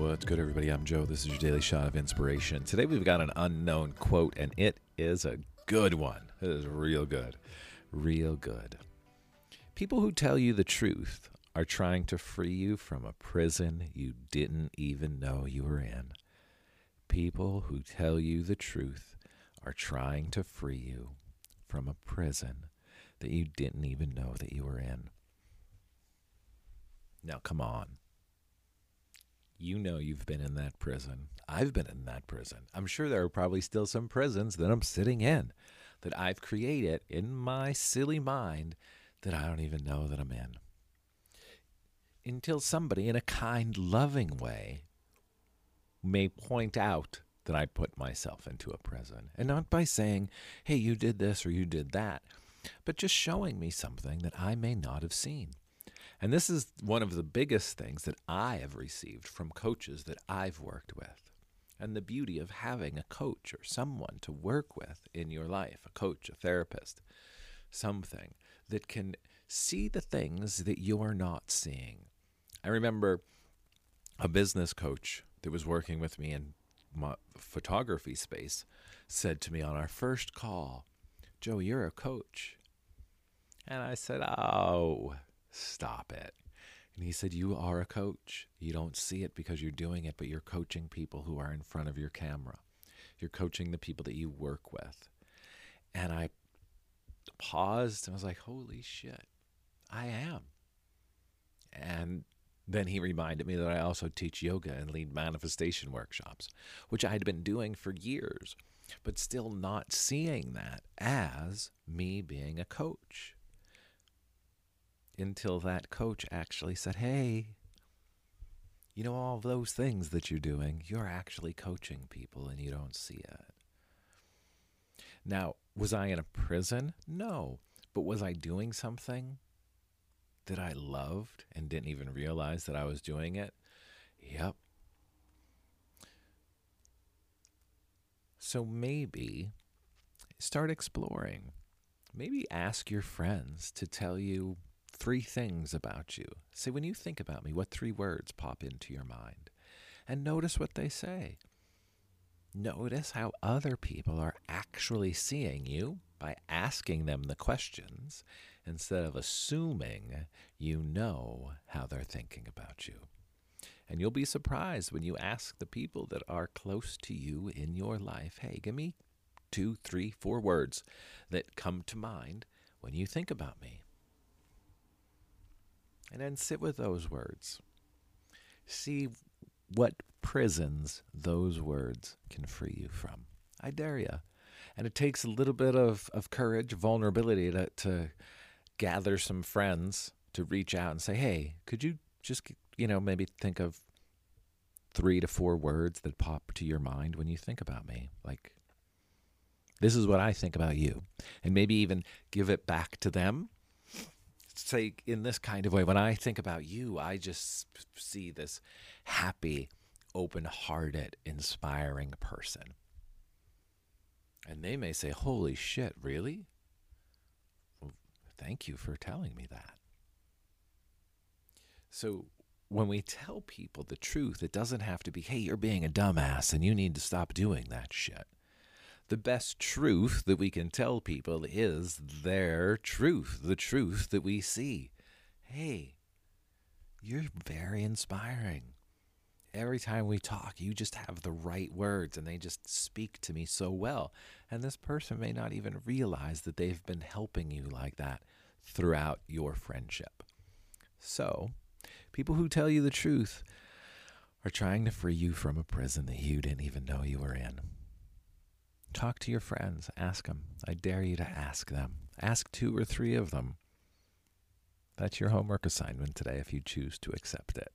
What's good, everybody? I'm Joe. This is your daily shot of inspiration. Today we've got an unknown quote, and it is a good one. It is real good. Real good. People who tell you the truth are trying to free you from a prison you didn't even know you were in. People who tell you the truth are trying to free you from a prison that you didn't even know that you were in. Now, come on. You know you've been in that prison. I've been in that prison. I'm sure there are probably still some prisons that I'm sitting in that I've created in my silly mind that I don't even know that I'm in. Until somebody, in a kind, loving way, may point out that I put myself into a prison. And not by saying, hey, you did this or you did that, but just showing me something that I may not have seen. And this is one of the biggest things that I have received from coaches that I've worked with. And the beauty of having a coach or someone to work with in your life, a coach, a therapist, something that can see the things that you're not seeing. I remember a business coach that was working with me in my photography space said to me on our first call, Joe, you're a coach. And I said, Oh, Stop it. And he said, You are a coach. You don't see it because you're doing it, but you're coaching people who are in front of your camera. You're coaching the people that you work with. And I paused and was like, Holy shit, I am. And then he reminded me that I also teach yoga and lead manifestation workshops, which I had been doing for years, but still not seeing that as me being a coach until that coach actually said, Hey, you know, all those things that you're doing, you're actually coaching people and you don't see it. Now, was I in a prison? No. But was I doing something that I loved and didn't even realize that I was doing it? Yep. So maybe start exploring. Maybe ask your friends to tell you three things about you. Say, when you think about me, what three words pop into your mind? And notice what they say. Notice how other people are actually seeing you by asking them the questions instead of assuming you know how they're thinking about you. And you'll be surprised when you ask the people that are close to you in your life, hey, give me two, three, four words that come to mind when you think about me. And then sit with those words. See what prisons those words can free you from. I dare you. And it takes a little bit of, of courage, vulnerability to, to gather some friends to reach out and say, hey, could you just, you know, maybe think of three to four words that pop to your mind when you think about me? Like, this is what I think about you. And maybe even give it back to them say in this kind of way when i think about you i just see this happy open-hearted inspiring person. And they may say holy shit really? Well, thank you for telling me that. So when we tell people the truth it doesn't have to be hey you're being a dumbass and you need to stop doing that shit the best truth that we can tell people is their truth, the truth that we see. Hey, you're very inspiring. Every time we talk, you just have the right words and they just speak to me so well. And this person may not even realize that they've been helping you like that throughout your friendship. So, people who tell you the truth are trying to free you from a prison that you didn't even know you were in. Talk to your friends. Ask them. I dare you to ask them. Ask two or three of them. That's your homework assignment today if you choose to accept it.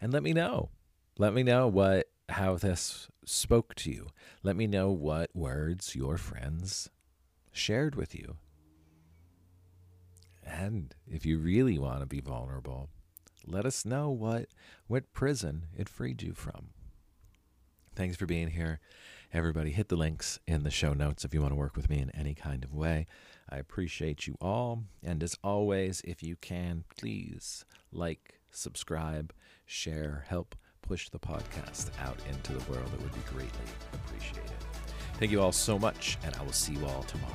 And let me know. Let me know what how this spoke to you. Let me know what words your friends shared with you. And if you really want to be vulnerable, let us know what what prison it freed you from. Thanks for being here. Everybody, hit the links in the show notes if you want to work with me in any kind of way. I appreciate you all. And as always, if you can, please like, subscribe, share, help push the podcast out into the world, it would be greatly appreciated. Thank you all so much, and I will see you all tomorrow.